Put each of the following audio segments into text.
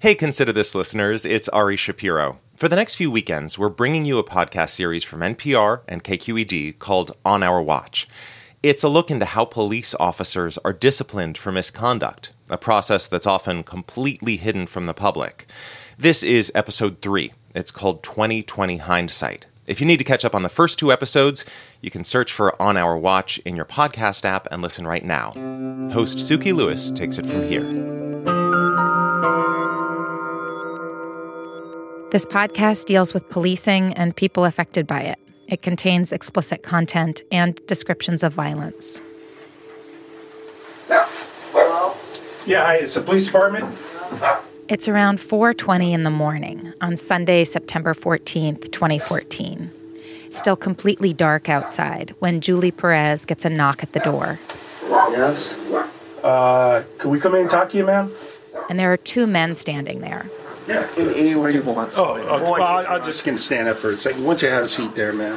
Hey, consider this, listeners. It's Ari Shapiro. For the next few weekends, we're bringing you a podcast series from NPR and KQED called On Our Watch. It's a look into how police officers are disciplined for misconduct, a process that's often completely hidden from the public. This is episode three. It's called 2020 Hindsight. If you need to catch up on the first two episodes, you can search for On Our Watch in your podcast app and listen right now. Host Sukey Lewis takes it from here. This podcast deals with policing and people affected by it. It contains explicit content and descriptions of violence. Hello? Yeah, hi, it's the police department. It's around 4:20 in the morning on Sunday, September 14th, 2014. It's still completely dark outside when Julie Perez gets a knock at the door. Yes. Uh, can we come in and talk to you, ma'am? And there are two men standing there. Yeah. In anywhere you want. Oh, okay. well, I, I'm just gonna stand up for a second. Once you have a seat there, man.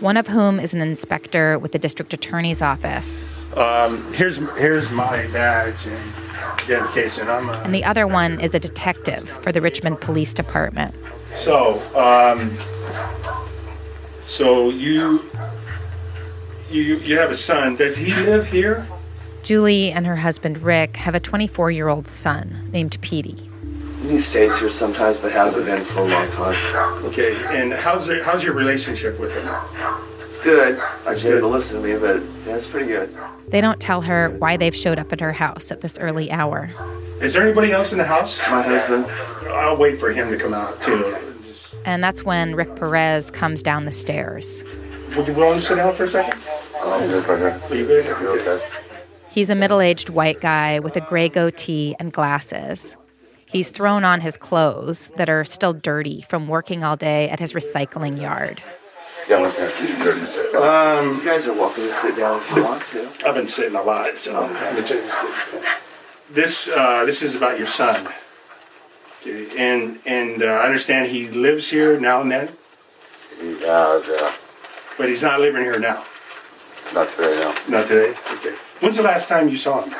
One of whom is an inspector with the district attorney's office, Um, here's here's my badge and identification. I'm a, and the other one is a detective for the Richmond Police Department. so um, so you you you have a son. Does he live here? Julie and her husband Rick have a 24 year old son named Pedie. He stays here sometimes, but hasn't been for a long time. Okay. And how's it, how's your relationship with him? It's good. I It's get him to listen to me, but yeah, it's pretty good. They don't tell her why they've showed up at her house at this early hour. Is there anybody else in the house? My husband, I'll wait for him to come out too. Just- And that's when Rick Perez comes down the stairs. Would you willing to sit down for a second? oh, Are you good? okay. He's a middle aged white guy with a gray goatee and glasses. He's thrown on his clothes that are still dirty from working all day at his recycling yard. Yeah, my parents are good. Um, You guys are welcome to sit down if you want to. I've been sitting a lot, so this uh, this is about your son. And and uh, I understand he lives here now and then, He has, yeah. but he's not living here now. Not today, no. Not today. Okay. When's the last time you saw him?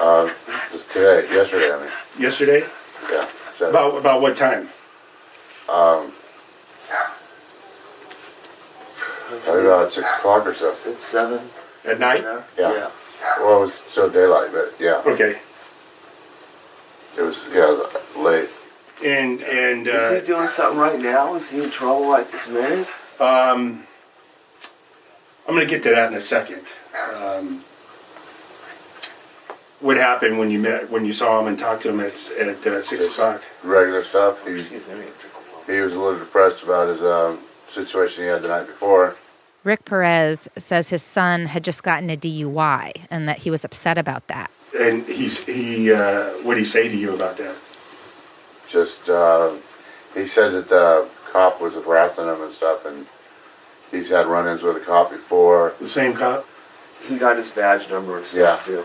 Uh, just today, yesterday, I mean. Yesterday. Yeah. So, About about what time? um, probably about six o'clock or so. Six, seven. At night. Yeah. Well, it was still daylight, but yeah, Okay. it was, yeah, late. And and Is uh, he doing something right now? Is he in trouble right this minute? um, I'm going to get to that in a second. Um, what happened when you met when you saw him and talked to him at at uh, six Just o'clock? Regular stuff. He, Excuse me. let me drink a water. he was a little depressed about his um, situation he had the night before. Rick Perez says his son had just gotten a DUI and that he was upset about that. And he's he uh, what did he say to you about that? Just, uh, he said that the cop was harassing him and stuff, and he's had run ins with a cop before. The same cop. He got his badge number and Yeah. too.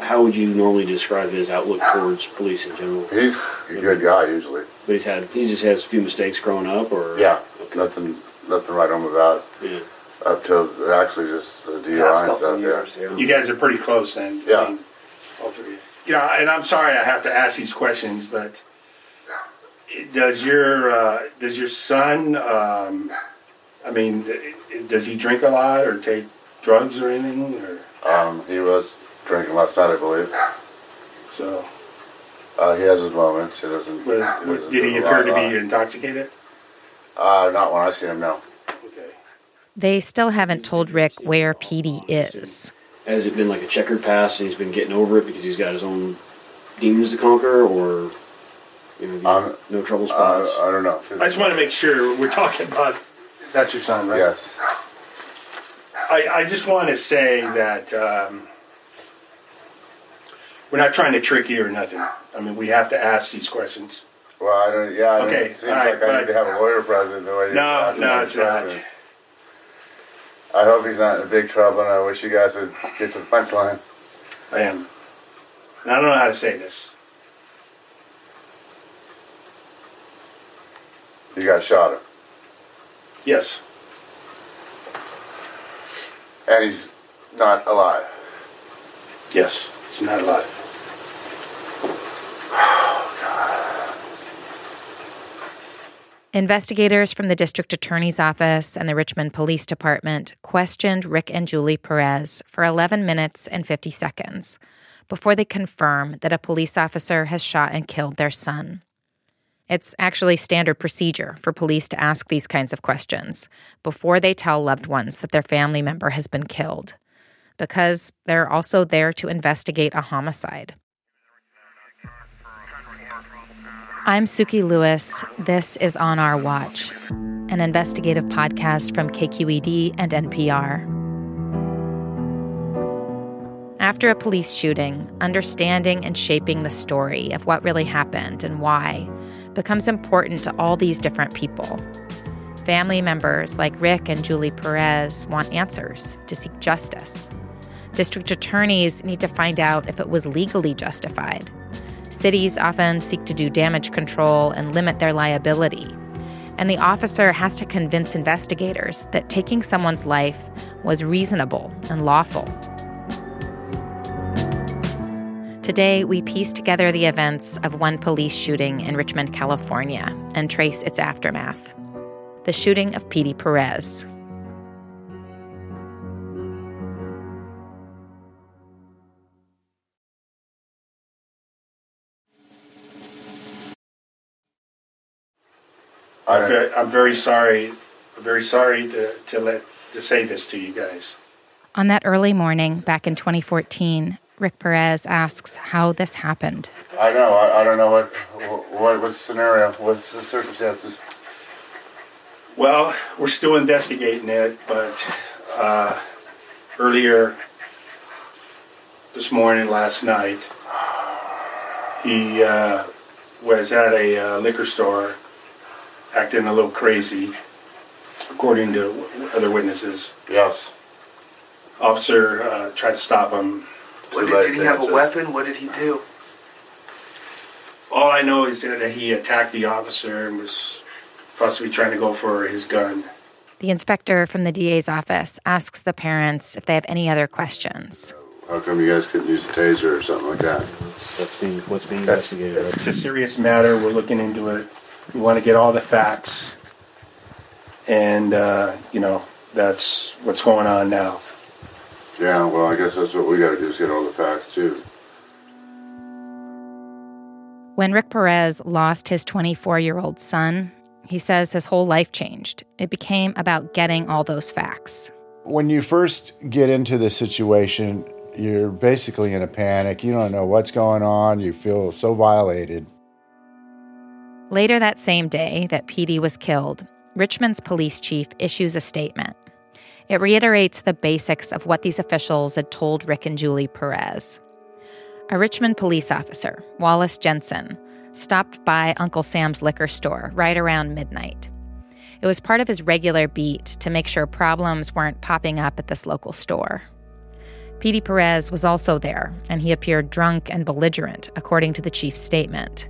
How would you normally describe his outlook towards police in general? He's a good guy usually. But he's had he just has a few mistakes growing up, or Yeah, okay. nothing, nothing right write home about. yeah. Up to actually just the Past DUI and stuff. of Yeah. years, yeah. You guys are pretty close then. Yeah. I mean, all three. You and I'm sorry I have to ask these questions, but does your uh, does your son? Um, I mean, does he drink a lot or take drugs or anything? Or Um, he was drinking last night, I believe. so? Uh, he has his moments. He doesn't. Was, he doesn't did he drink a appear to lot. be intoxicated? Uh, not when I see him. No. Okay. They still haven't told Rick where Pedie is. Has it been like a checkered past, and he's been getting over it because he's got his own demons to conquer, or you know, Um, no trouble Uh. I don't know. I just want to make sure we're talking about. That's your son, right? Yes. I, I just want to say that um, we're not trying to trick you or nothing. I mean, we have to ask these questions. Well, I don't. Yeah. I Okay, It seems right, like I need to have a lawyer present the way you're No, asking no, these it's not. questions. I hope he's not in big trouble, and I wish you guys would get to the punchline. I am. And I don't know how to say this. You guys shot him, Yes. and he's not alive. Yes. He's not alive. Investigators from the district attorney's office and the Richmond Police Department questioned Rick and Julie Perez for 11 minutes and 50 seconds before they confirm that a police officer has shot and killed their son. It's actually standard procedure for police to ask these kinds of questions before they tell loved ones that their family member has been killed, because they're also there to investigate a homicide. I'm Sukey Lewis. This is On Our Watch, an investigative podcast from KQED and NPR. After a police shooting, understanding and shaping the story of what really happened and why becomes important to all these different people. Family members like Rick and Julie Perez want answers to seek justice. District attorneys need to find out if it was legally justified. Cities often seek to do damage control and limit their liability. And the officer has to convince investigators that taking someone's life was reasonable and lawful. Today, we piece together the events of one police shooting in Richmond, California, and trace its aftermath the shooting of Pedie Perez. I'm very, I'm very sorry. I'm very sorry to, to let to say this to you guys. On that early morning back in 2014, Rick Perez asks how this happened. I know. I, I don't know what what what's the scenario. What's the circumstances? Well, we're still investigating it, but uh, earlier this morning, last night, he uh, was at a uh, liquor store acting a little crazy, according to other witnesses. Yes. Officer uh, tried to stop him. What did, did he have a answer. weapon? What did he do? All I know is that he attacked the officer and was possibly trying to go for his gun. The inspector from the DA's office asks the parents if they have any other questions. How come you guys couldn't use a taser or something like that? That's, that's being what's being That's, investigated. it's a serious matter. We're looking into it. We want to get all the facts, and uh, you know that's what's going on now. Yeah. Well, I guess that's what we got to do is get all the facts too. When Rick Perez lost his 24 year old son, he says his whole life changed. It became about getting all those facts. When you first get into the situation, you're basically in a panic. You don't know what's going on. You feel so violated. Later that same day that Pedie was killed, Richmond's police chief issues a statement. It reiterates the basics of what these officials had told Rick and Julie Perez. A Richmond police officer, Wallace Jensen, stopped by Uncle Sam's liquor store right around midnight. It was part of his regular beat to make sure problems weren't popping up at this local store. Pedie Perez was also there, and he appeared drunk and belligerent, according to the chief's statement.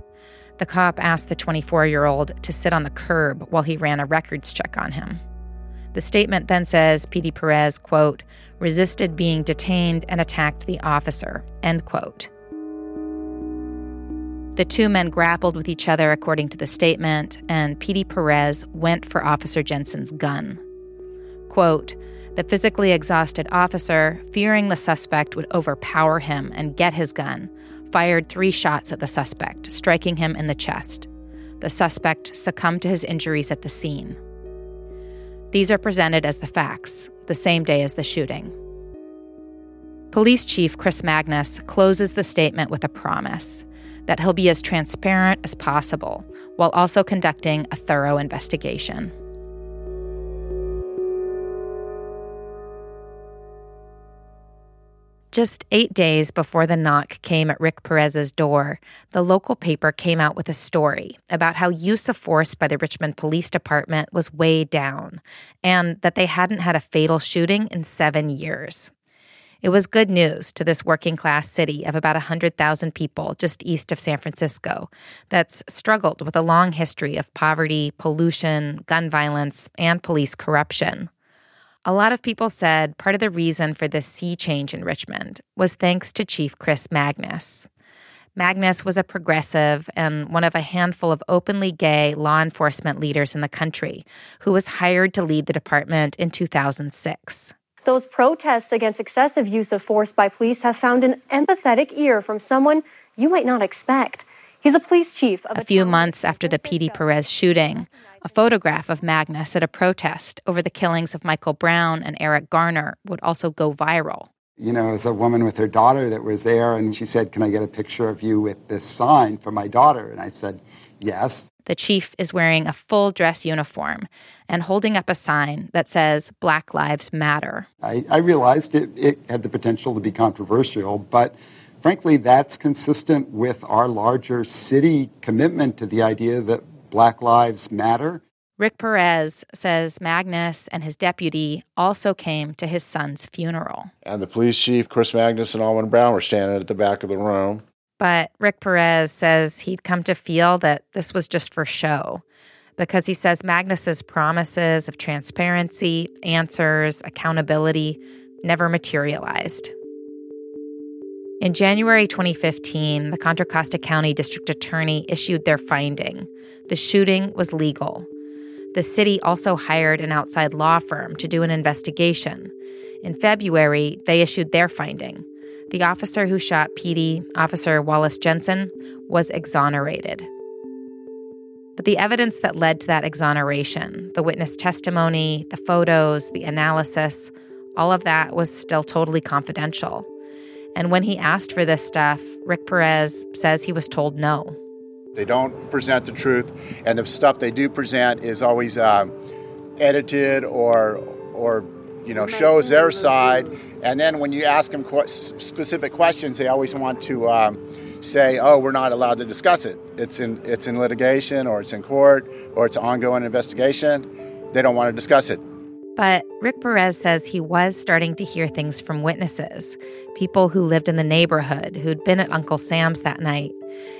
The cop asked the 24 year old to sit on the curb while he ran a records check on him. The statement then says Pedie Perez, quote, resisted being detained and attacked the officer, end quote. The two men grappled with each other, according to the statement, and Pedie Perez went for Officer Jensen's gun. Quote, the physically exhausted officer, fearing the suspect would overpower him and get his gun, fired three shots at the suspect, striking him in the chest. The suspect succumbed to his injuries at the scene. These are presented as the facts, the same day as the shooting. Police Chief Chris Magnus closes the statement with a promise that he'll be as transparent as possible while also conducting a thorough investigation. Just eight days before the knock came at Rick Perez's door, the local paper came out with a story about how use of force by the Richmond Police Department was way down and that they hadn't had a fatal shooting in seven years. It was good news to this working class city of about 100,000 people just east of San Francisco that's struggled with a long history of poverty, pollution, gun violence, and police corruption. A lot of people said part of the reason for this sea change in Richmond was thanks to Chief Chris Magnus. Magnus was a progressive and one of a handful of openly gay law enforcement leaders in the country who was hired to lead the department in 2006. Those protests against excessive use of force by police have found an empathetic ear from someone you might not expect. He's a police chief. a few months after the Pedie Perez shooting, a photograph of Magnus at a protest over the killings of Michael Brown and Eric Garner would also go viral. You know, as a woman with her daughter that was there, and she said, Can I get a picture of you with this sign for my daughter? And I said, Yes. The chief is wearing a full dress uniform and holding up a sign that says Black Lives Matter. I, I realized it, it had the potential to be controversial, but frankly, that's consistent with our larger city commitment to the idea that Black Lives Matter. Rick Perez says Magnus and his deputy also came to his son's funeral. And the police chief, Chris Magnus, and Allwyn Brown were standing at the back of the room. But Rick Perez says he'd come to feel that this was just for show because he says Magnus's promises of transparency, answers, accountability never materialized. In January 2015, the Contra Costa County District Attorney issued their finding. The shooting was legal. The city also hired an outside law firm to do an investigation. In February, they issued their finding. The officer who shot Pedie, Officer Wallace Jensen, was exonerated. But the evidence that led to that exoneration, the witness testimony, the photos, the analysis, all of that was still totally confidential. And when he asked for this stuff, Rick Perez says he was told no. They don't present the truth, and the stuff they do present is always um, edited or or you know shows their side. And then when you ask them qu- specific questions, they always want to um, say, "Oh, we're not allowed to discuss it. It's in it's in litigation, or it's in court, or it's ongoing investigation." They don't want to discuss it. But Rick Perez says he was starting to hear things from witnesses, people who lived in the neighborhood who'd been at Uncle Sam's that night.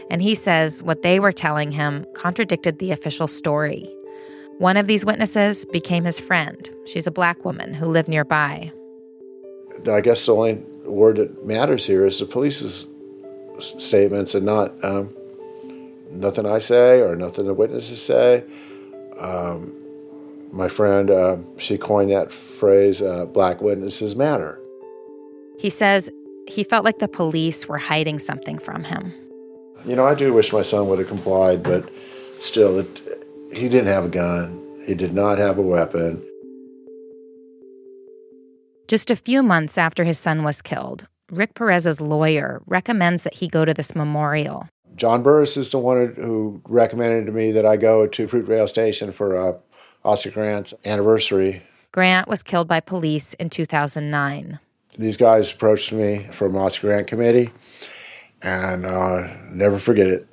And he says what they were telling him contradicted the official story. One of these witnesses became his friend. She's a black woman who lived nearby. I guess the only word that matters here is the police's statements and not um, nothing I say or nothing the witnesses say. Um, my friend, uh, she coined that phrase, uh, black witnesses matter. He says he felt like the police were hiding something from him. You know, I do wish my son would have complied, but still, it, he didn't have a gun. He did not have a weapon. Just a few months after his son was killed, Rick Perez's lawyer recommends that he go to this memorial. John Burris is the one who recommended to me that I go to Fruitvale Station for a Oscar Grant's anniversary. Grant was killed by police in 2009. These guys approached me from Oscar Grant Committee, and uh, never forget it.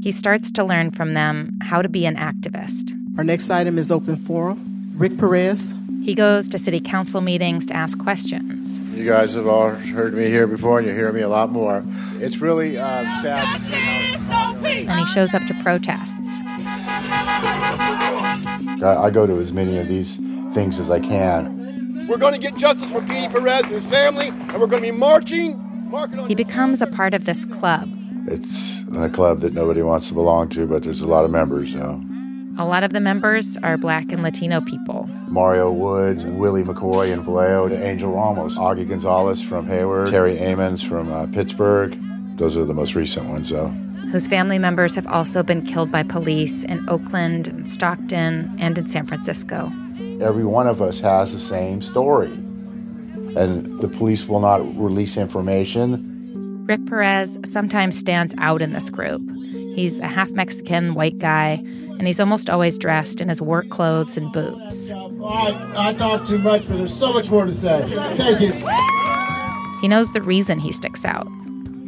He starts to learn from them how to be an activist. Our next item is open forum. Rick Perez. He goes to city council meetings to ask questions. You guys have all heard me here before, and you hear me a lot more. It's really uh, sad. And he shows up to protests. I go to as many of these things as I can. We're going to get justice for Pedie Perez and his family, and we're going to be marching. He becomes a part of this club. It's a club that nobody wants to belong to, but there's a lot of members, you know. A lot of the members are black and Latino people. Mario Woods, Willie McCoy and Vallejo, Angel Ramos, Augie Gonzalez from Hayward, Terry Amons from uh, Pittsburg. Those are the most recent ones, though. Whose family members have also been killed by police in Oakland, and Stockton, and in San Francisco. Every one of us has the same story, and the police will not release information. Rick Perez sometimes stands out in this group. He's a half Mexican white guy, and he's almost always dressed in his work clothes and boots. I, I talk too much, but there's so much more to say. Thank you. He knows the reason he sticks out.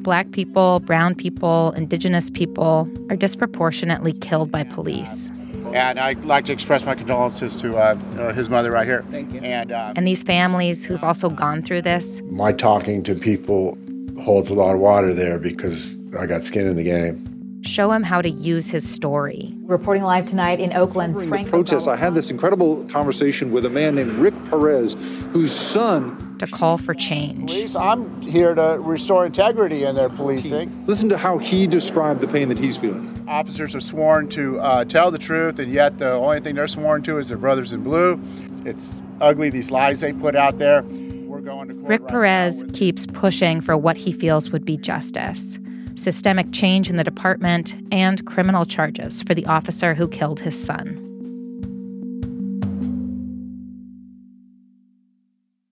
Black people, brown people, indigenous people are disproportionately killed by police. And I'd like to express my condolences to uh, uh, his mother right here. Thank you. And, uh, and these families who've also gone through this. My talking to people holds a lot of water there because I got skin in the game show him how to use his story. Reporting live tonight in Oakland. During the protests, I had this incredible conversation with a man named Rick Perez, whose son to call for change. Police, I'm here to restore integrity in their policing. Listen to how he described the pain that he's feeling. Officers are sworn to uh, tell the truth, and yet the only thing they're sworn to is their brothers in blue. It's ugly, these lies they put out there. We're going to Rick right Perez keeps pushing for what he feels would be justice systemic change in the department, and criminal charges for the officer who killed his son.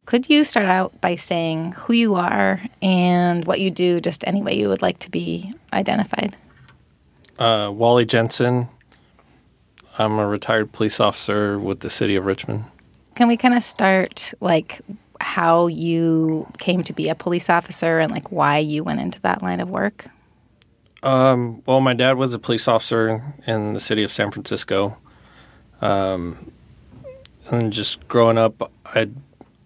Could you start out by saying who you are and what you do, just any way you would like to be identified? Uh, Wally Jensen. I'm a retired police officer with the city of Richmond. Can we kind of start like how you came to be a police officer and like why you went into that line of work? Um, well, my dad was a police officer in the city of San Francisco. Um, and just growing up, I'd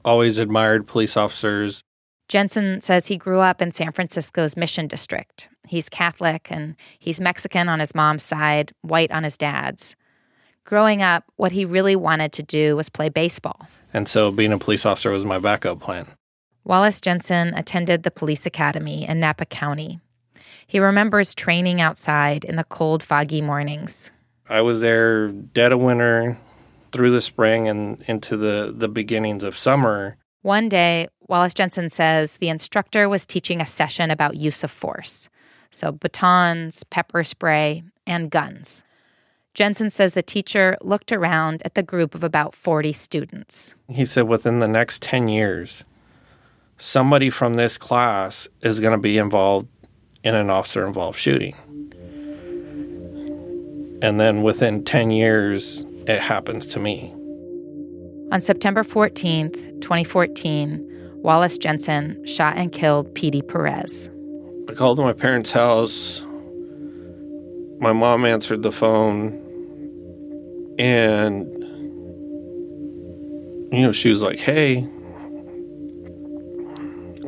always admired police officers. Jensen says he grew up in San Francisco's Mission District. He's Catholic and he's Mexican on his mom's side, white on his dad's. Growing up, what he really wanted to do was play baseball. And so being a police officer was my backup plan. Wallace Jensen attended the police academy in Napa County. He remembers training outside in the cold, foggy mornings. I was there dead of winter through the spring and into the, the beginnings of summer. One day, Wallace Jensen says the instructor was teaching a session about use of force. So, batons, pepper spray, and guns. Jensen says the teacher looked around at the group of about 40 students. He said within the next 10 years, somebody from this class is going to be involved in an officer involved shooting. And then within 10 years, it happens to me. On September 14th, 2014, Wallace Jensen shot and killed Pedie Perez. I called my parents' house. My mom answered the phone, and you know, she was like, Hey,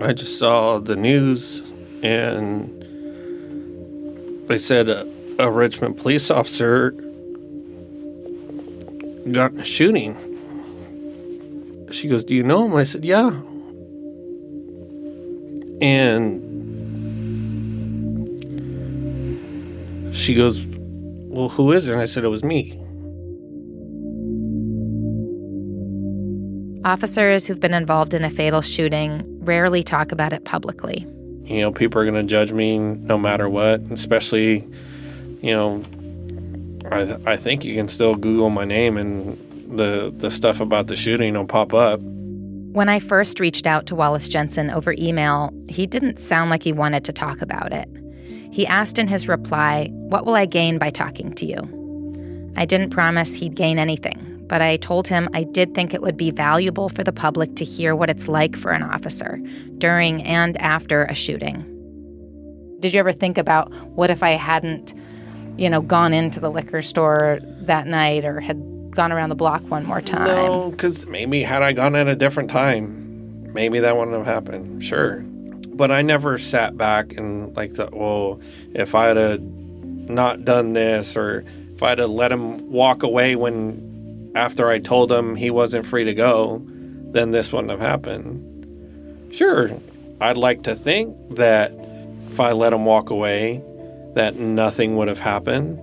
I just saw the news, and they said a, a Richmond police officer got in a shooting. She goes, Do you know him? I said, Yeah. And she goes, Well, who is it? And I said, It was me. Officers who've been involved in a fatal shooting rarely talk about it publicly. You know, people are going to judge me no matter what, especially, you know, I, I think you can still Google my name and the, the stuff about the shooting will pop up. When I first reached out to Wallace Jensen over email, he didn't sound like he wanted to talk about it. He asked in his reply, What will I gain by talking to you? I didn't promise he'd gain anything but I told him I did think it would be valuable for the public to hear what it's like for an officer during and after a shooting. Did you ever think about what if I hadn't, you know, gone into the liquor store that night or had gone around the block one more time? No, because maybe had I gone at a different time, maybe that wouldn't have happened. Sure. But I never sat back and like thought, well, if I had not done this or if I'd have let him walk away when after I told him he wasn't free to go, then this wouldn't have happened. Sure, I'd like to think that if I let him walk away, that nothing would have happened.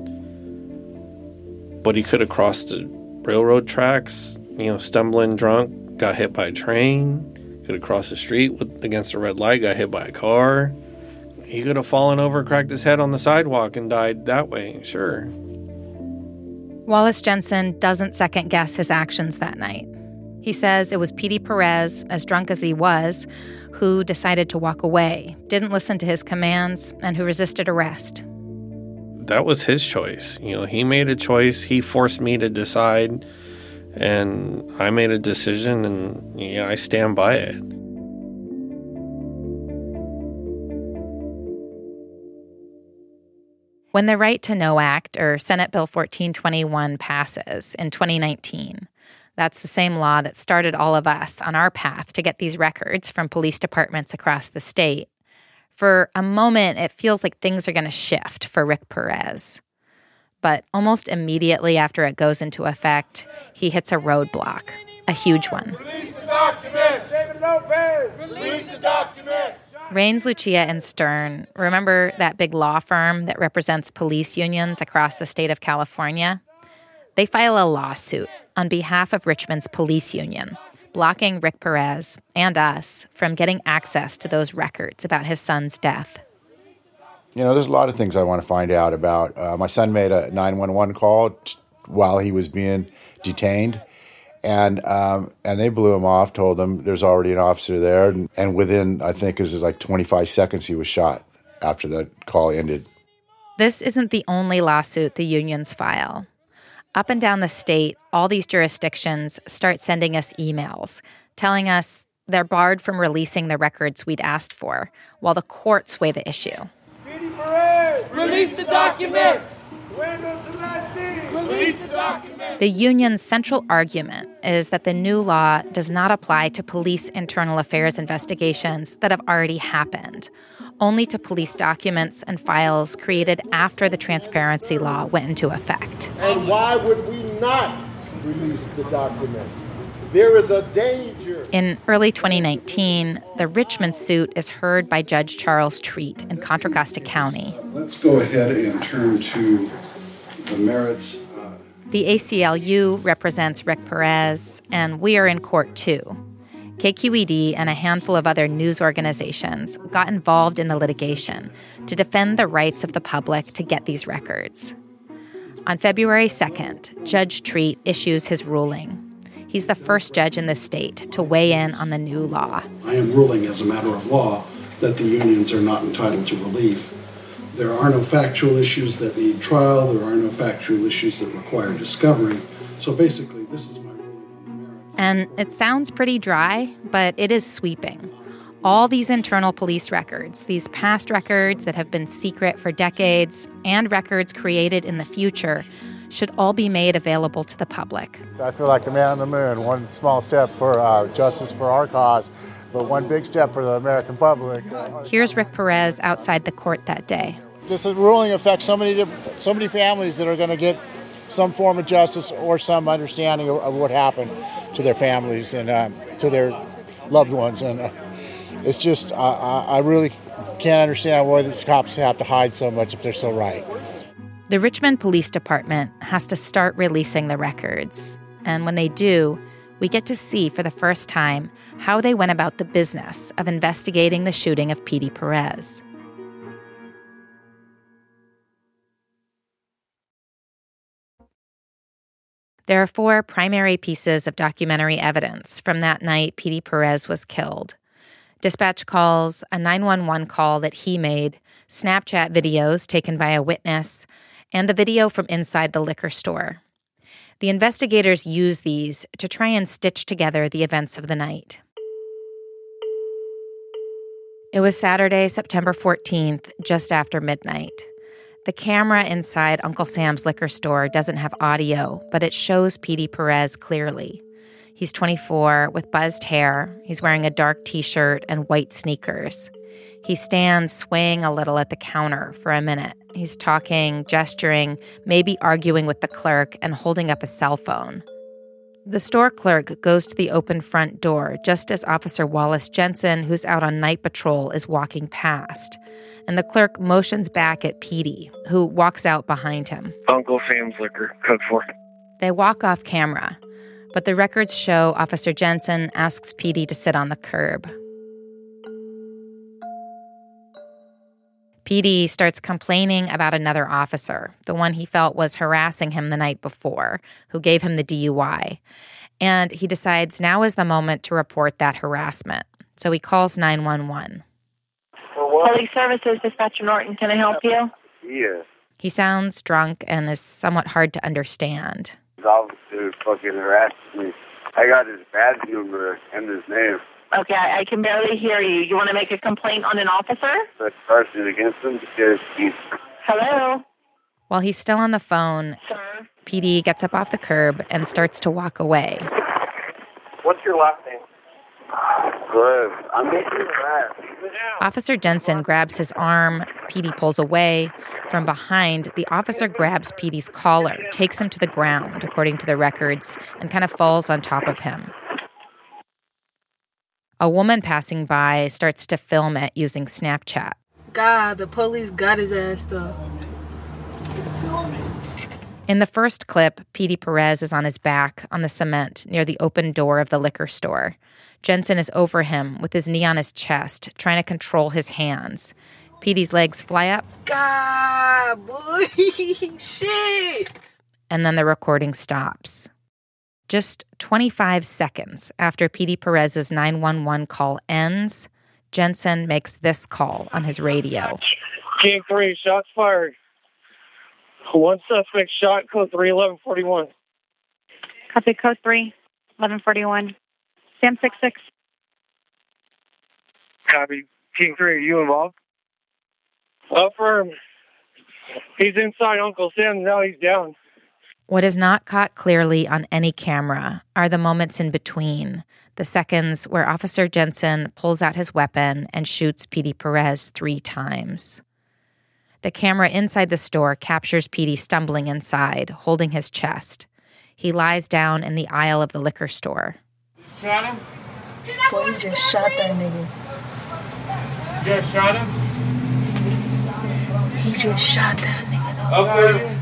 But he could have crossed the railroad tracks, you know, stumbling drunk, got hit by a train, could have crossed the street with, against a red light, got hit by a car. He could have fallen over, cracked his head on the sidewalk, and died that way, sure. Wallace Jensen doesn't second guess his actions that night. He says it was Pedie Perez, as drunk as he was, who decided to walk away, didn't listen to his commands, and who resisted arrest. That was his choice. You know, he made a choice. He forced me to decide, and I made a decision, and yeah, I stand by it. When the Right to Know Act, or Senate Bill 1421, passes in 2019, that's the same law that started all of us on our path to get these records from police departments across the state. For a moment, it feels like things are going to shift for Rick Perez. But almost immediately after it goes into effect, he hits a roadblock, a huge one. Release the documents! and open! Release the documents! Rains, Lucia, and Stern, remember that big law firm that represents police unions across the state of California? They file a lawsuit on behalf of Richmond's police union, blocking Rick Perez and us from getting access to those records about his son's death. You know, there's a lot of things I want to find out about. Uh, my son made a 911 call t- while he was being detained, and um, and they blew him off. Told him there's already an officer there, and, and within I think it was like 25 seconds he was shot after that call ended. This isn't the only lawsuit the unions file. Up and down the state, all these jurisdictions start sending us emails telling us they're barred from releasing the records we'd asked for, while the courts weigh the issue. Release the documents! Release the! The union's central argument is that the new law does not apply to police internal affairs investigations that have already happened, only to police documents and files created after the transparency law went into effect. And why would we not release the documents? There is a danger. In early 2019, the Richmond suit is heard by Judge Charles Treat in Contra Costa County. Let's go ahead and turn to the merits. Uh, the ACLU represents Rick Perez, and we are in court too. KQED and a handful of other news organizations got involved in the litigation to defend the rights of the public to get these records. On February 2nd, Judge Treat issues his ruling. He's the first judge in the state to weigh in on the new law. I am ruling as a matter of law that the unions are not entitled to relief. There are no factual issues that need trial, there are no factual issues that require discovery. So basically, this is my And it sounds pretty dry, but it is sweeping. All these internal police records, these past records that have been secret for decades, and records created in the future, should all be made available to the public. I feel like the man on the moon. One small step for uh, justice for our cause, but one big step for the American public. Here's Rick Perez outside the court that day. This ruling affects so many different, so many families that are going to get some form of justice or some understanding of, of what happened to their families and uh, to their loved ones. And uh, it's just, I, I really can't understand why these cops have to hide so much if they're so right. The Richmond Police Department has to start releasing the records. And when they do, we get to see for the first time how they went about the business of investigating the shooting of Pedie Perez. There are four primary pieces of documentary evidence from that night Pedie Perez was killed dispatch calls, a 911 call that he made, Snapchat videos taken by a witness, and the video from inside the liquor store. The investigators use these to try and stitch together the events of the night. It was Saturday, September 14th, just after midnight. The camera inside Uncle Sam's liquor store doesn't have audio, but it shows Pedie Perez clearly. He's 24 with buzzed hair. He's wearing a dark t shirt and white sneakers. He stands swaying a little at the counter for a minute. He's talking, gesturing, maybe arguing with the clerk, and holding up a cell phone. The store clerk goes to the open front door just as Officer Wallace Jensen, who's out on night patrol, is walking past. And the clerk motions back at Pedie, who walks out behind him. Uncle Sam's liquor, code for. They walk off camera, but the records show Officer Jensen asks Pedie to sit on the curb. Pedie starts complaining about another officer, the one he felt was harassing him the night before, who gave him the DUI. And he decides now is the moment to report that harassment. So he calls 911. Police Services, Dispatcher Norton, can I help you? Yeah. He sounds drunk and is somewhat hard to understand. His officer fucking harassed me. I got his badge number and his name. Okay, I, I can barely hear you. You want to make a complaint on an officer? But charged against him because he's Hello? While he's still on the phone, Sir? Pedie gets up off the curb and starts to walk away. What's your last name? Good. I'm making harassed. Officer Jensen grabs his arm. Pedie pulls away. From behind, the officer grabs Pedie's collar, takes him to the ground, according to the records, and kind of falls on top of him. A woman passing by starts to film it using Snapchat. God, the police got his ass though. In the first clip, Pedie Perez is on his back on the cement near the open door of the liquor store. Jensen is over him with his knee on his chest, trying to control his hands. Pedie's legs fly up, God, boy, shit. and then the recording stops. Just 25 seconds after Pedie Perez's 911 call ends, Jensen makes this call on his radio. King 3, shots fired. One suspect shot, code 3, 1141. Copy code 3, 1141. Sam 66. Copy. King 3, are you involved? Affirm. He's inside Uncle Sam, now he's down. What is not caught clearly on any camera are the moments in between, the seconds where Officer Jensen pulls out his weapon and shoots Pedie Perez three times. The camera inside the store captures Pedie stumbling inside, holding his chest. He lies down in the aisle of the liquor store. Shot him? Boy, he just shot that nigga. Just shot him? He just shot that nigga though. Okay.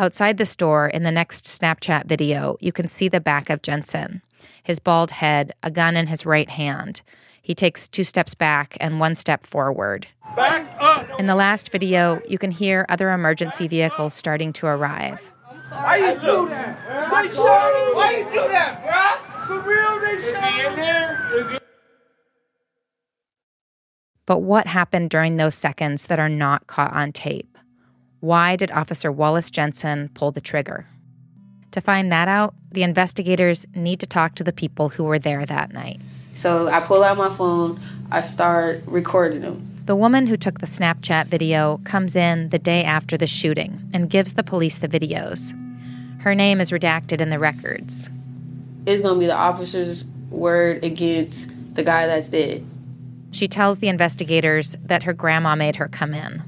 Outside the store, in the next Snapchat video, you can see the back of Jensen. His bald head, a gun in his right hand. He takes two steps back and one step forward. Back up! In the last video, you can hear other emergency vehicles starting to arrive. Why you do that? They shot him! Why you do that, bruh? For real, they shot him! Is he in there? Is he But what happened during those seconds that are not caught on tape? Why did Officer Wallace Jensen pull the trigger? To find that out, the investigators need to talk to the people who were there that night. So I pull out my phone, I start recording them. The woman who took the Snapchat video comes in the day after the shooting and gives the police the videos. Her name is redacted in the records. It's gonna be the officer's word against the guy that's dead. She tells the investigators that her grandma made her come in.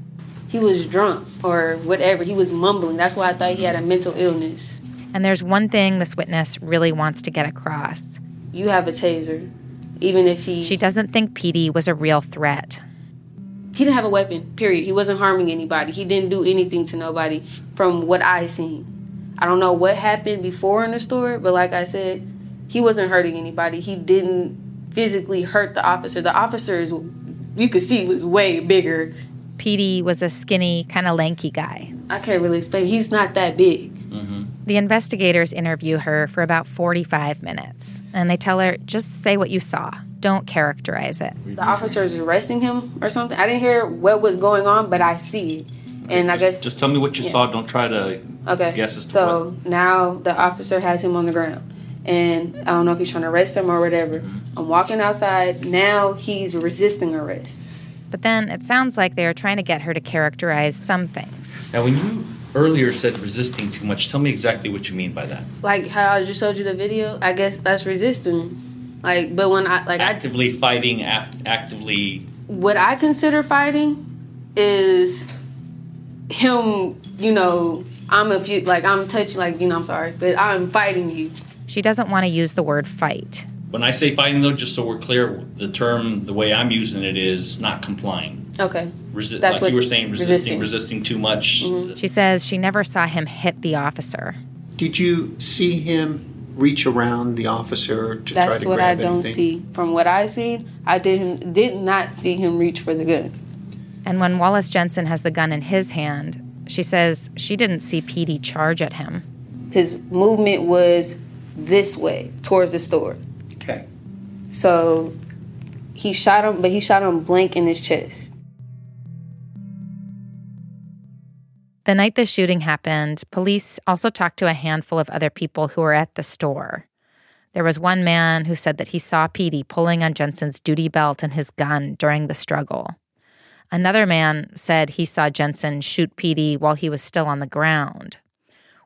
He was drunk or whatever. He was mumbling. That's why I thought he had a mental illness. And there's one thing this witness really wants to get across. You have a taser. Even if he She doesn't think Pedie was a real threat. he didn't have a weapon, period. He wasn't harming anybody. He didn't do anything to nobody from what I seen. I don't know what happened before in the store, but like I said, he wasn't hurting anybody. He didn't physically hurt the officer. The officer is you could see was way bigger. Pedie was a skinny, kind of lanky guy. I can't really explain. He's not that big. Mm-hmm. The investigators interview her for about 45 minutes, and they tell her just say what you saw. Don't characterize it. The officer is arresting him or something. I didn't hear what was going on, but I see it. And I guess Just tell me what you Yeah. saw. Don't try to Okay. guess as to so now the officer has him on the ground. And I don't know if he's trying to arrest him or whatever. Mm-hmm. I'm walking outside. Now he's resisting arrest. But then it sounds like they are trying to get her to characterize some things. Now, when you earlier said resisting too much, tell me exactly what you mean by that. Like how I just showed you the video, I guess that's resisting. Like, but when I like I, Actively fighting, act, actively. what I consider fighting is him. You know, I'm a few like I'm touching like you know I'm sorry, but I'm fighting you. She doesn't want to use the word fight. When I say fighting, though, just so we're clear, the term, the way I'm using it is not complying. Okay. Resi- That's like what you were saying, resisting, resisting. resisting too much. Mm-hmm. She says she never saw him hit the officer. Did you see him reach around the officer to try That's to what I grab don't anything? see. From what I seen, I didn't did not see him reach for the gun. And when Wallace Jensen has the gun in his hand, she says she didn't see Pedie charge at him. His movement was this way towards the store. So he shot him, but he shot him blank in his chest. The night the shooting happened, police also talked to a handful of other people who were at the store. There was one man who said that he saw Pedie pulling on Jensen's duty belt and his gun during the struggle. Another man said he saw Jensen shoot Pedie while he was still on the ground.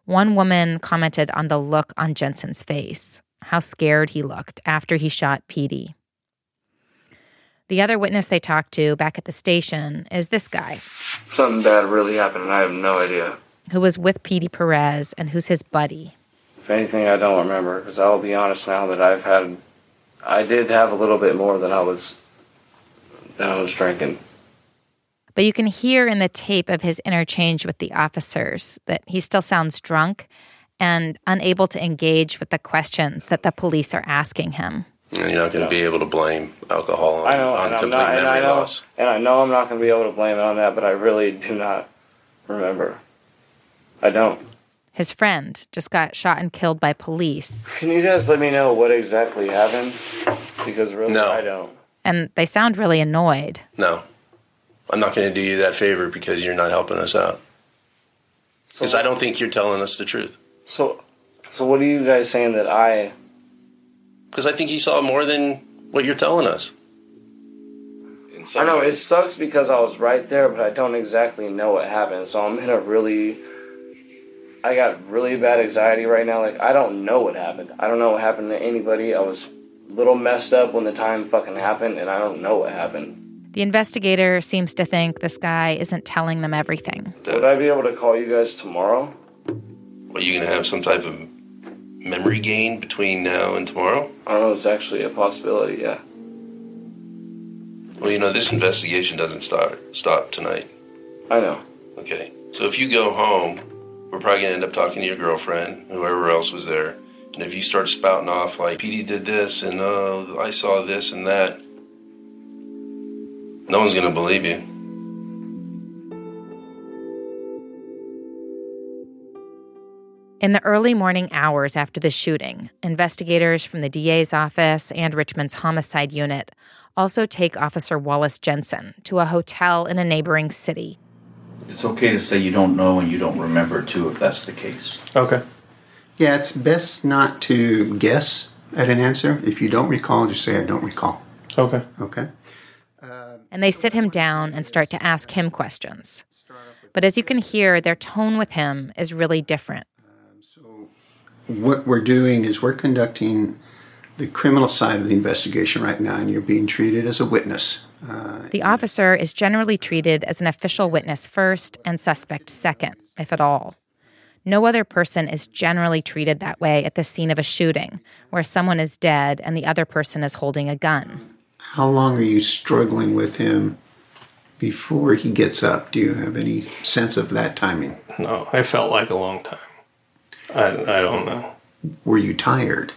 One woman commented on the look on Jensen's face, how scared he looked after he shot Pedie. The other witness they talked to back at the station is this guy, Something bad really happened, and I have no idea. who was with Pedie Perez and who's his buddy. If anything, I don't remember, because I'll be honest now that I've had I did have a little bit more than I was than I was drinking. But you can hear in the tape of his interchange with the officers that he still sounds drunk and unable to engage with the questions that the police are asking him. And you're not going to be able to blame alcohol on, I know, on complete not, and memory I know, loss. and I know I'm not going to be able to blame it on that, but I really do not remember. I don't. His friend just got shot and killed by police, Can you guys let me know what exactly happened? Because really, No. I don't. and they sound really annoyed. No, I'm not going to do you that favor because you're not helping us out. Because I don't think you're telling us the truth. So, so what are you guys saying that I? Because I think he saw more than what you're telling us. I know it sucks because I was right there, but I don't exactly know what happened. So I'm in a really, I got really bad anxiety right now. Like I don't know what happened. I don't know what happened to anybody. I was a little messed up when the time fucking happened, and I don't know what happened. The investigator seems to think this guy isn't telling them everything. Would I be able to call you guys tomorrow? Are you going to have some type of memory gain between now and tomorrow? I don't know. It's actually a possibility. Yeah. Well, you know, this investigation doesn't start stop tonight. I know. Okay. So if you go home, we're probably going to end up talking to your girlfriend, whoever else was there. And if you start spouting off like, Pedie did this and uh, I saw this and that, no one's going to believe you. In the early morning hours after the shooting, investigators from the DA's office and Richmond's homicide unit also take Officer Wallace Jensen to a hotel in a neighboring city. It's okay to say you don't know and you don't remember, too, if that's the case. Okay. Yeah, it's best not to guess at an answer. If you don't recall, just say, I don't recall. Okay. Okay. and they sit him down and start to ask him questions. But as you can hear, their tone with him is really different. What we're doing is we're conducting the criminal side of the investigation right now, and you're being treated as a witness. Uh, The officer is generally treated as an official witness first and suspect second, if at all. No other person is generally treated that way at the scene of a shooting, where someone is dead and the other person is holding a gun. how long are you struggling with him before he gets up? Do you have any sense of that timing? No, I felt like a long time. I, I don't know. Were you tired?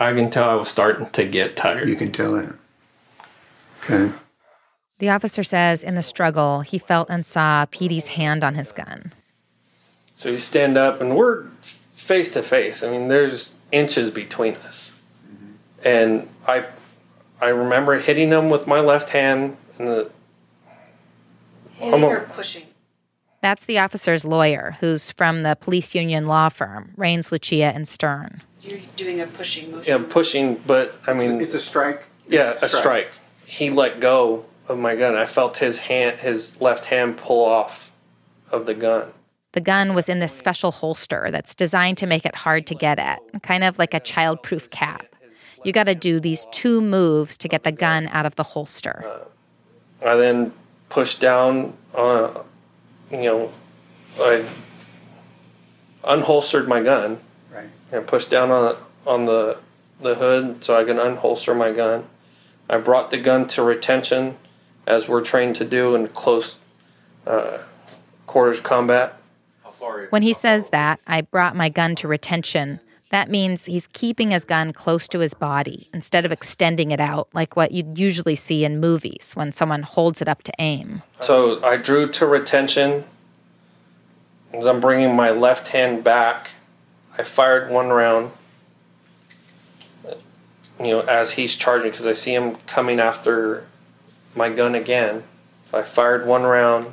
I can tell I was starting to get tired. You can tell that. Okay. The officer says in the struggle, he felt and saw Pedie's hand on his gun. So you stand up, and we're face to face. I mean, there's inches between us, mm-hmm. and I, I remember hitting him with my left hand, and the. Hitting or pushing? That's the officer's lawyer, who's from the police union law firm, Rains, Lucia, and Stern. You're doing a pushing motion. Yeah, pushing, but I mean, it's a strike. Yeah, It's a a strike. He let go of my gun. I felt his hand, his left hand, pull off of the gun. The gun was in this special holster that's designed to make it hard to get at, kind of like a childproof cap. You got to do these two moves to get the gun out of the holster. I then pushed down, on. uh, you know, I unholstered my gun Right. and pushed down on on the the hood so I can unholster my gun. I brought the gun to retention, as we're trained to do in close uh, quarters combat. When he says that, I brought my gun to retention, that means he's keeping his gun close to his body instead of extending it out like what you'd usually see in movies when someone holds it up to aim. So I drew to retention. As I'm bringing my left hand back, I fired one round. You know, as he's charging, because I see him coming after my gun again. I fired one round,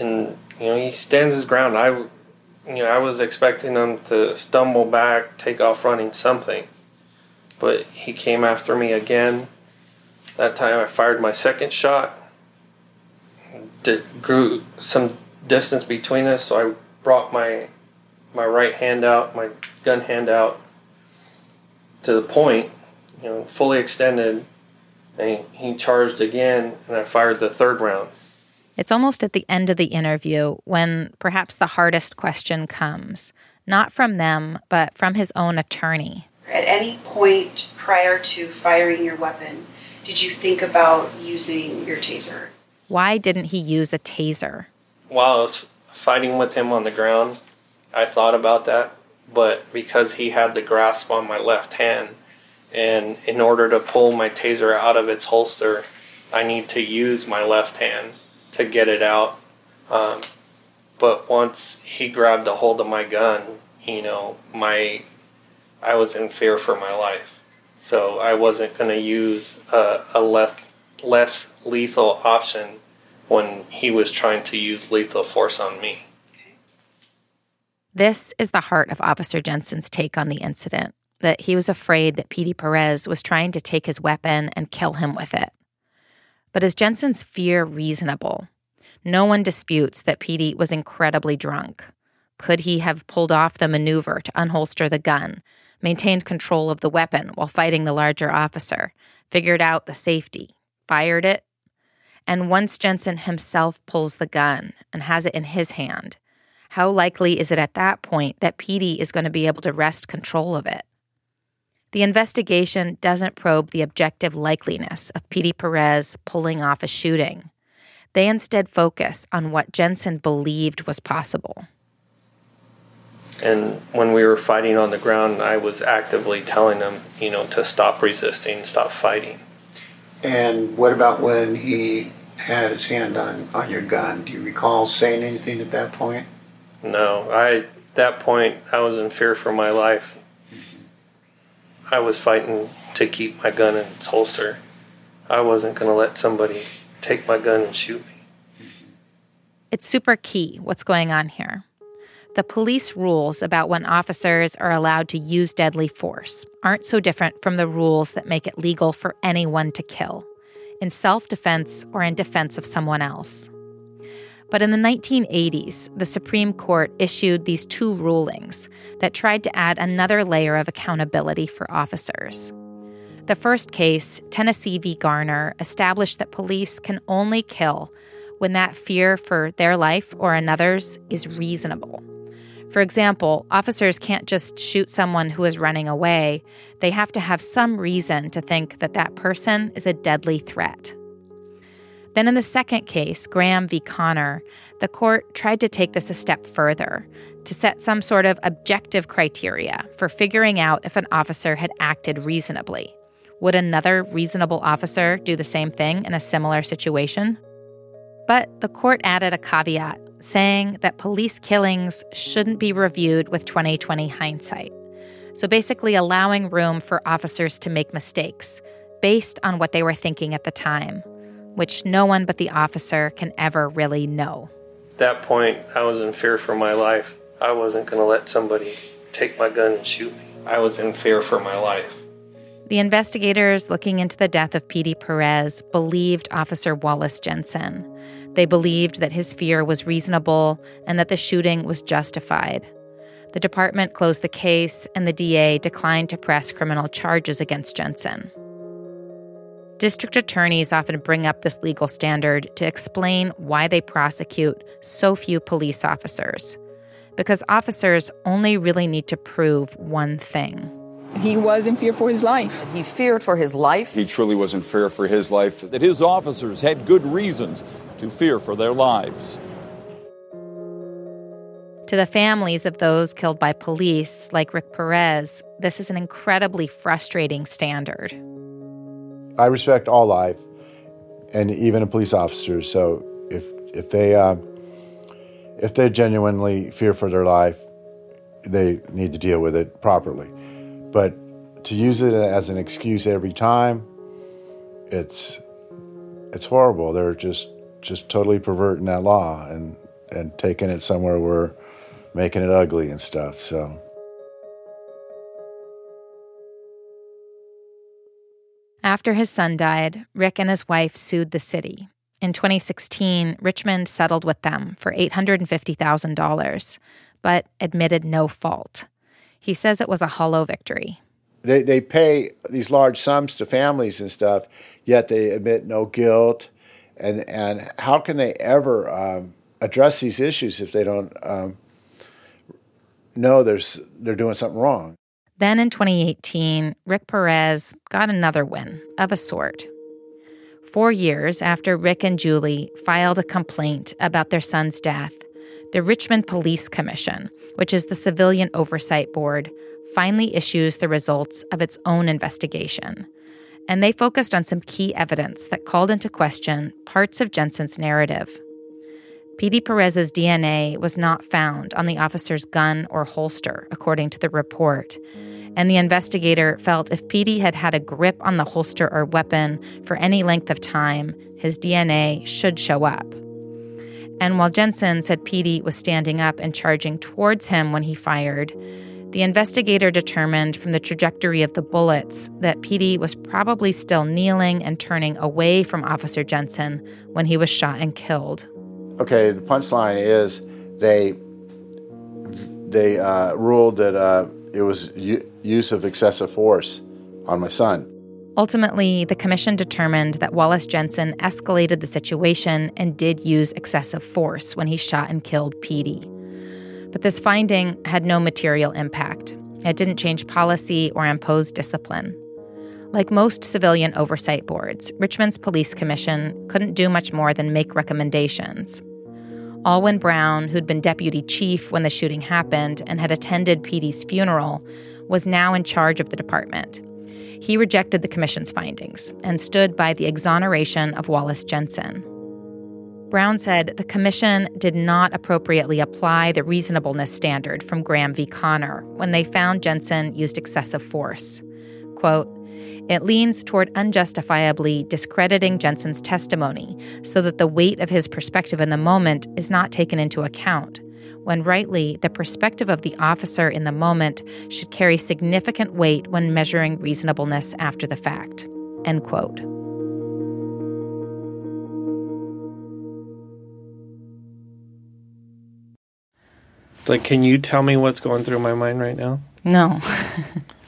and you know he stands his ground. I, you know, I was expecting him to stumble back, take off running, something, but he came after me again. That time I fired my second shot. Di- grew some distance between us, so I brought my my right hand out, my gun hand out to the point, you know, fully extended, and he, he charged again, and I fired the third round. It's almost at the end of the interview when perhaps the hardest question comes, not from them, but from his own attorney. At any point prior to firing your weapon, did you think about using your taser? Why didn't he use a taser? While I was fighting with him on the ground, I thought about that, but because he had the grasp on my left hand, and in order to pull my taser out of its holster, I need to use my left hand to get it out. Um, but once he grabbed a hold of my gun, you know, my I was in fear for my life, so I wasn't going to use a, a left less lethal option when he was trying to use lethal force on me. This is the heart of Officer Jensen's take on the incident that he was afraid that Pedie Perez was trying to take his weapon and kill him with it. But is Jensen's fear reasonable? No one disputes that Pedie was incredibly drunk. Could he have pulled off the maneuver to unholster the gun, maintained control of the weapon while fighting the larger officer, figured out the safety, fired it? And once Jensen himself pulls the gun and has it in his hand, how likely is it at that point that Pedie is going to be able to wrest control of it? The investigation doesn't probe the objective likeliness of Pedie Perez pulling off a shooting. They instead focus on what Jensen believed was possible. And when we were fighting on the ground, I was actively telling him, you know, to stop resisting, stop fighting. And what about when he had his hand on, on your gun? Do you recall saying anything at that point? No, I at that point I was in fear for my life. I was fighting to keep my gun in its holster. I wasn't going to let somebody take my gun and shoot me. It's super key what's going on here. The police rules about when officers are allowed to use deadly force aren't so different from the rules that make it legal for anyone to kill, in self defense or in defense of someone else. But in the 1980s, the Supreme Court issued these two rulings that tried to add another layer of accountability for officers. The first case, Tennessee v. Garner, established that police can only kill when that fear for their life or another's is reasonable. For example, officers can't just shoot someone who is running away. They have to have some reason to think that that person is a deadly threat. Then, in the second case, Graham v. Connor, the court tried to take this a step further to set some sort of objective criteria for figuring out if an officer had acted reasonably. Would another reasonable officer do the same thing in a similar situation? But the court added a caveat saying that police killings shouldn't be reviewed with 2020 hindsight. So basically, allowing room for officers to make mistakes based on what they were thinking at the time which no one but the officer can ever really know. At that point, I was in fear for my life. I wasn't going to let somebody take my gun and shoot me. I was in fear for my life. The investigators looking into the death of Pedie Perez believed Officer Wallace Jensen. They believed that his fear was reasonable and that the shooting was justified. The department closed the case, and the DA declined to press criminal charges against Jensen. District attorneys often bring up this legal standard to explain why they prosecute so few police officers. Because officers only really need to prove one thing. He was in fear for his life. He feared for his life. He truly was in fear for his life. That his officers had good reasons to fear for their lives. To the families of those killed by police, like Rick Perez, this is an incredibly frustrating standard. I respect all life, and even a police officer. So if if they um, if they genuinely fear for their life, they need to deal with it properly. But to use it as an excuse every time, it's it's horrible. They're just just totally perverting that law and and taking it somewhere where making it ugly and stuff. So. After his son died, Rick and his wife sued the city. In 2016, Richmond settled with them for $850,000, but admitted no fault. He says it was a hollow victory. They, they pay these large sums to families and stuff, yet they admit no guilt. And, and how can they ever um, address these issues if they don't um, know there's, they're doing something wrong? Then in 2018, Rick Perez got another win of a sort. Four years after Rick and Julie filed a complaint about their son's death, the Richmond Police Commission, which is the civilian oversight board, finally issues the results of its own investigation. And they focused on some key evidence that called into question parts of Jensen's narrative. Pedie Perez's DNA was not found on the officer's gun or holster, according to the report. And the investigator felt if Pedie had had a grip on the holster or weapon for any length of time, his DNA should show up. And while Jensen said Pedie was standing up and charging towards him when he fired, the investigator determined from the trajectory of the bullets that Pedie was probably still kneeling and turning away from Officer Jensen when he was shot and killed okay, the punchline is they they uh, ruled that uh, it was u- use of excessive force on my son. Ultimately, the commission determined that Wallace Jensen escalated the situation and did use excessive force when he shot and killed Pedie. But this finding had no material impact. It didn't change policy or impose discipline. Like most civilian oversight boards, Richmond's police commission couldn't do much more than make recommendations. Allwyn Brown, who'd been deputy chief when the shooting happened and had attended Pedie's funeral, was now in charge of the department. He rejected the commission's findings and stood by the exoneration of Wallace Jensen. Brown said the commission did not appropriately apply the reasonableness standard from Graham v. Connor when they found Jensen used excessive force. Quote, it leans toward unjustifiably discrediting Jensen's testimony so that the weight of his perspective in the moment is not taken into account, when rightly the perspective of the officer in the moment should carry significant weight when measuring reasonableness after the fact. End quote. Like, can you tell me what's going through my mind right now? No.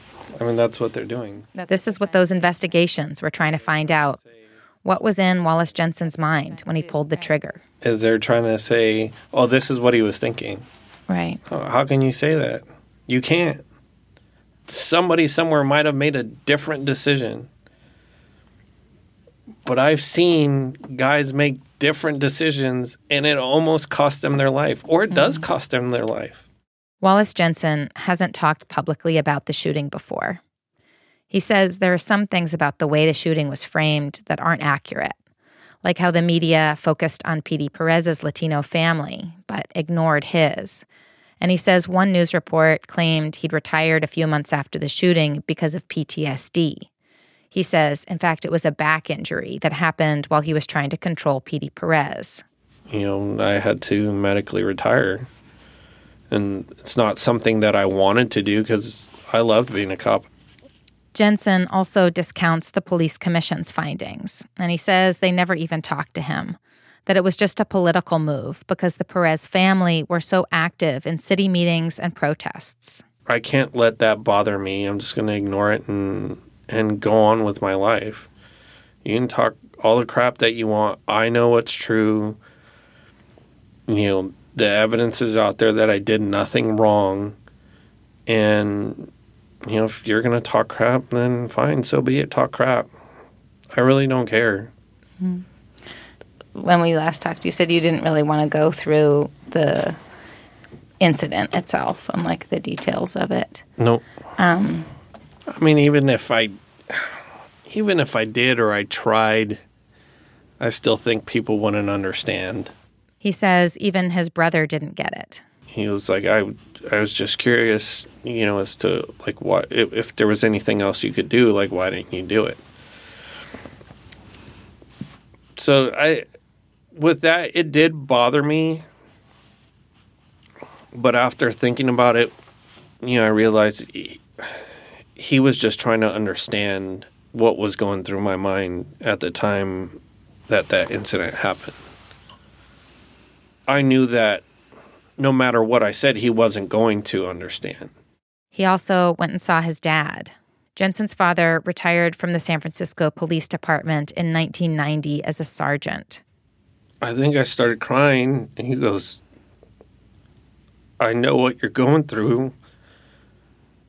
I mean, that's what they're doing. This is what those investigations were trying to find out. What was in Wallace Jensen's mind when he pulled the trigger? Is they're trying to say, oh, this is what he was thinking. Right. Oh, how can you say that? You can't. Somebody somewhere might have made a different decision. But I've seen guys make different decisions and it almost cost them their life, or it does mm-hmm. cost them their life. Wallace Jensen hasn't talked publicly about the shooting before. He says there are some things about the way the shooting was framed that aren't accurate, like how the media focused on Pedie Perez's Latino family, but ignored his. And he says one news report claimed he'd retired a few months after the shooting because of PTSD. He says, in fact, it was a back injury that happened while he was trying to control Pedie Perez. You know, I had to medically retire and it's not something that I wanted to do because I loved being a cop. Jensen also discounts the police commission's findings, and he says they never even talked to him, that it was just a political move because the Perez family were so active in city meetings and protests. I can't let that bother me. I'm just going to ignore it and and go on with my life. You can talk all the crap that you want. I know what's true. You know, the evidence is out there that I did nothing wrong. And, you know, if you're going to talk crap, then fine, so be it. Talk crap. I really don't care. Hmm. When we last talked, you said you didn't really want to go through the incident itself and like the details of it. Nope. Um, I mean, even if I, even if I did or I tried, I still think people wouldn't understand. He says even his brother didn't get it. He was like, I, I was just curious, you know, as to like what if, if there was anything else you could do, like why didn't you do it? So I, with that, it did bother me. But after thinking about it, you know, I realized he, he was just trying to understand what was going through my mind at the time that that incident happened. I knew that no matter what I said, he wasn't going to understand. He also went and saw his dad. Jensen's father retired from the San Francisco Police Department in 1990 as a sergeant. I think I started crying, and he goes, I know what you're going through.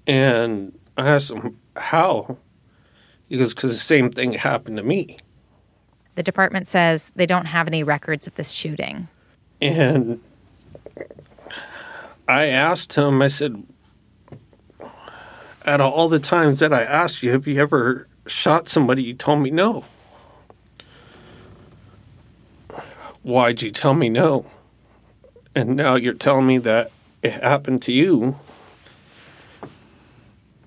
And I asked him, How? He goes, Because the same thing happened to me. The department says they don't have any records of this shooting. And I asked him, I said, out of all the times that I asked you, have you ever shot somebody? You told me no. Why'd you tell me no? And now you're telling me that it happened to you.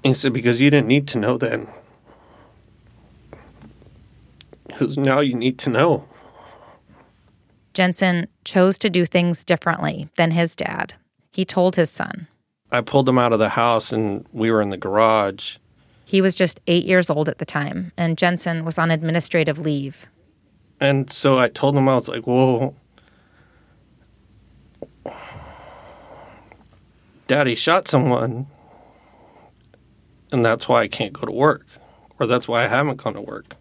He said, because you didn't need to know then. Because now you need to know. Jensen chose to do things differently than his dad. He told his son. I pulled him out of the house and we were in the garage. He was just eight years old at the time, and Jensen was on administrative leave. And so I told him, I was like, well, Daddy shot someone, and that's why I can't go to work, or that's why I haven't gone to work.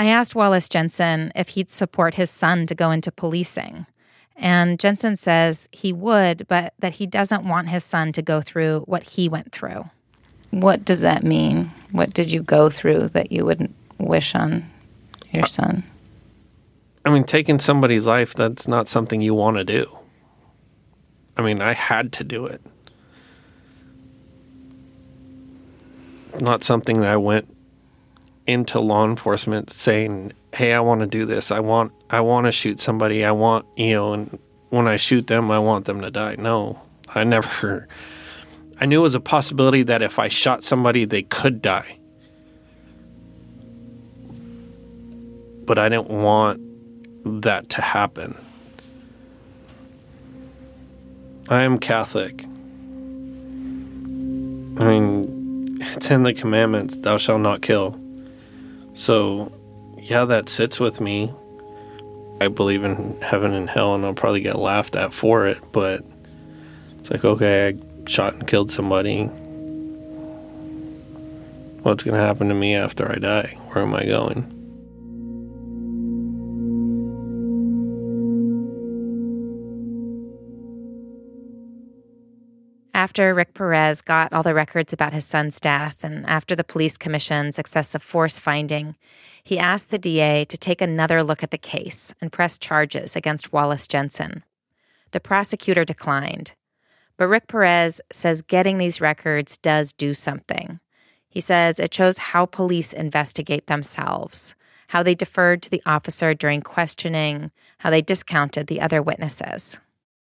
I asked Wallace Jensen if he'd support his son to go into policing. And Jensen says he would, but that he doesn't want his son to go through what he went through. What does that mean? What did you go through that you wouldn't wish on your son? I mean, taking somebody's life, that's not something you want to do. I mean, I had to do it. Not something that I went into law enforcement saying, "Hey, I want to do this. I want I want to shoot somebody. I want, you know, and when I shoot them, I want them to die." No. I never I knew it was a possibility that if I shot somebody, they could die. But I didn't want that to happen. I am Catholic. I mean, it's in the commandments, thou shalt not kill. So, yeah, that sits with me. I believe in heaven and hell, and I'll probably get laughed at for it, but it's like, okay, I shot and killed somebody. What's going to happen to me after I die? Where am I going? After Rick Perez got all the records about his son's death and after the police commission's excessive force finding, he asked the DA to take another look at the case and press charges against Wallace Jensen. The prosecutor declined. But Rick Perez says getting these records does do something. He says it shows how police investigate themselves, how they deferred to the officer during questioning, how they discounted the other witnesses.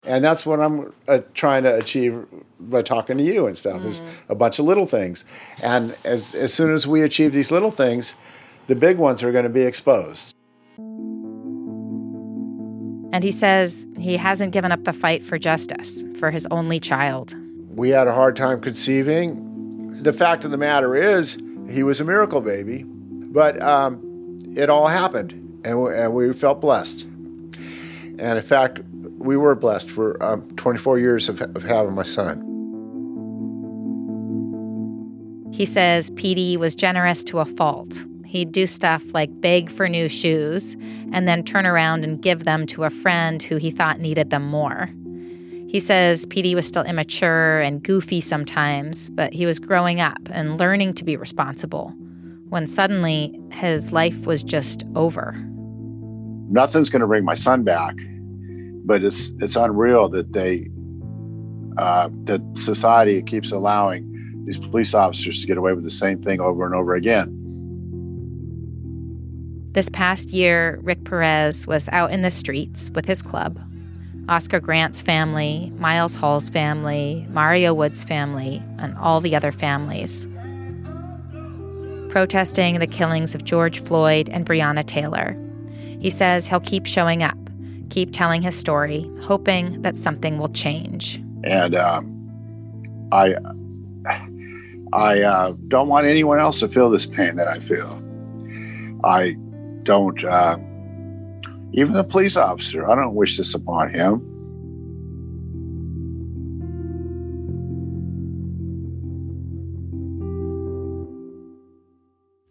And that's what I'm uh, trying to achieve by talking to you and stuff is a bunch of little things. And as, as soon as we achieve these little things, the big ones are going to be exposed. And he says he hasn't given up the fight for justice for his only child. We had a hard time conceiving. The fact of the matter is, he was a miracle baby, but um, it all happened, and we, and we felt blessed. And in fact, we were blessed for um, 24 years of, of having my son. He says Pedie was generous to a fault. He'd do stuff like beg for new shoes and then turn around and give them to a friend who he thought needed them more. He says Pedie was still immature and goofy sometimes, but he was growing up and learning to be responsible when suddenly his life was just over. Nothing's going to bring my son back, but it's it's unreal that they uh, that society keeps allowing these police officers to get away with the same thing over and over again. This past year, Rick Perez was out in the streets with his club. Oscar Grant's family, Miles Hall's family, Mario Wood's family, and all the other families. Protesting the killings of George Floyd and Breonna Taylor. He says he'll keep showing up, keep telling his story, hoping that something will change. And um, I, I uh, don't want anyone else to feel this pain that I feel. I don't, uh, even the police officer, I don't wish this upon him.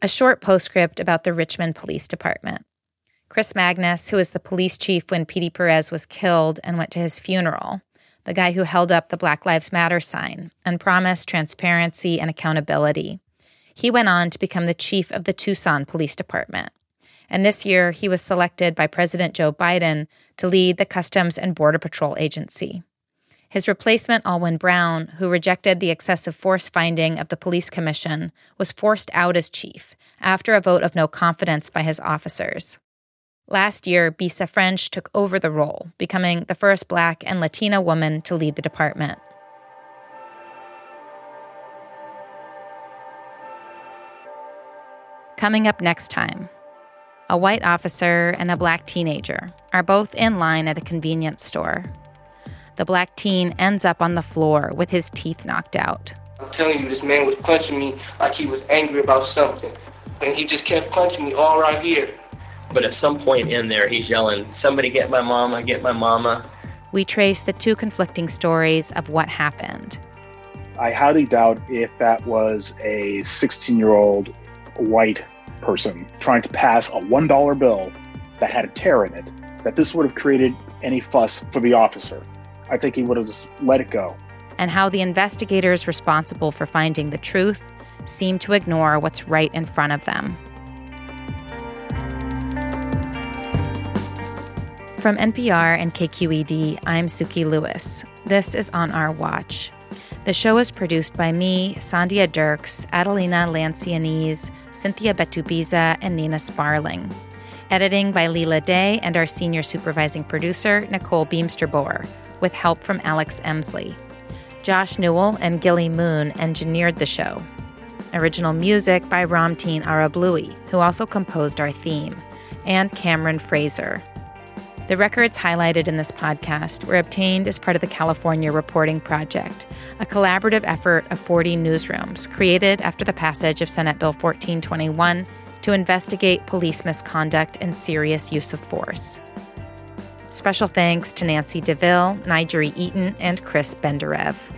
A short postscript about the Richmond Police Department. Chris Magnus, who was the police chief when Pedie Perez was killed and went to his funeral, the guy who held up the Black Lives Matter sign and promised transparency and accountability. He went on to become the chief of the Tucson Police Department. And this year, he was selected by President Joe Biden to lead the Customs and Border Patrol Agency. His replacement, Allwyn Brown, who rejected the excessive force finding of the police commission, was forced out as chief after a vote of no confidence by his officers. Last year, Bisa French took over the role, becoming the first black and Latina woman to lead the department. Coming up next time, a white officer and a black teenager are both in line at a convenience store. The black teen ends up on the floor with his teeth knocked out. I'm telling you, this man was punching me like he was angry about something. And he just kept punching me all right here. But at some point in there, he's yelling, Somebody get my mama, get my mama. We trace the two conflicting stories of what happened. I highly doubt if that was a 16 year old white person trying to pass a $1 bill that had a tear in it, that this would have created any fuss for the officer. I think he would have just let it go. And how the investigators responsible for finding the truth seem to ignore what's right in front of them. From NPR and KQED, I'm Sukey Lewis. This is On Our Watch. The show is produced by me, Sandhya Dirks, Adelina Lancianese, Cynthia Betubiza, and Nina Sparling. Editing by Leela Day and our senior supervising producer, Nicole Beemsterboer, with help from Alex Emsley. Josh Newell and Gilly Moon engineered the show. Original music by Ramteen Arablouei, who also composed our theme, and Cameron Fraser. The records highlighted in this podcast were obtained as part of the California Reporting Project, a collaborative effort of 40 newsrooms created after the passage of Senate Bill 1421 to investigate police misconduct and serious use of force. Special thanks to Nancy DeVille, Nigeri Eaton, and Chris Benderev.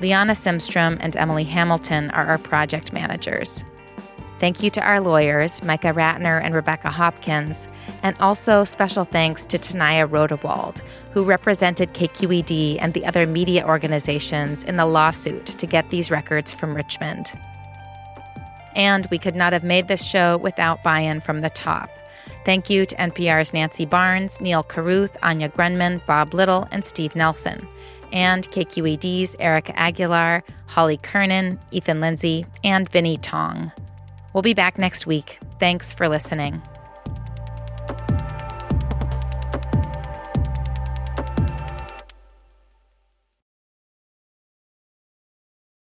Liana Simstrom and Emily Hamilton are our project managers. Thank you to our lawyers, Micah Ratner and Rebecca Hopkins, and also special thanks to Tanaya Rodewald, who represented KQED and the other media organizations in the lawsuit to get these records from Richmond. And we could not have made this show without buy in from the top. Thank you to NPR's Nancy Barnes, Neal Carruth, Anya Grundmann, Bob Little, and Steve Nelson, and KQED's Erica Aguilar, Holly Kernan, Ethan Lindsay, and Vinnee Tong. We'll be back next week. Thanks for listening.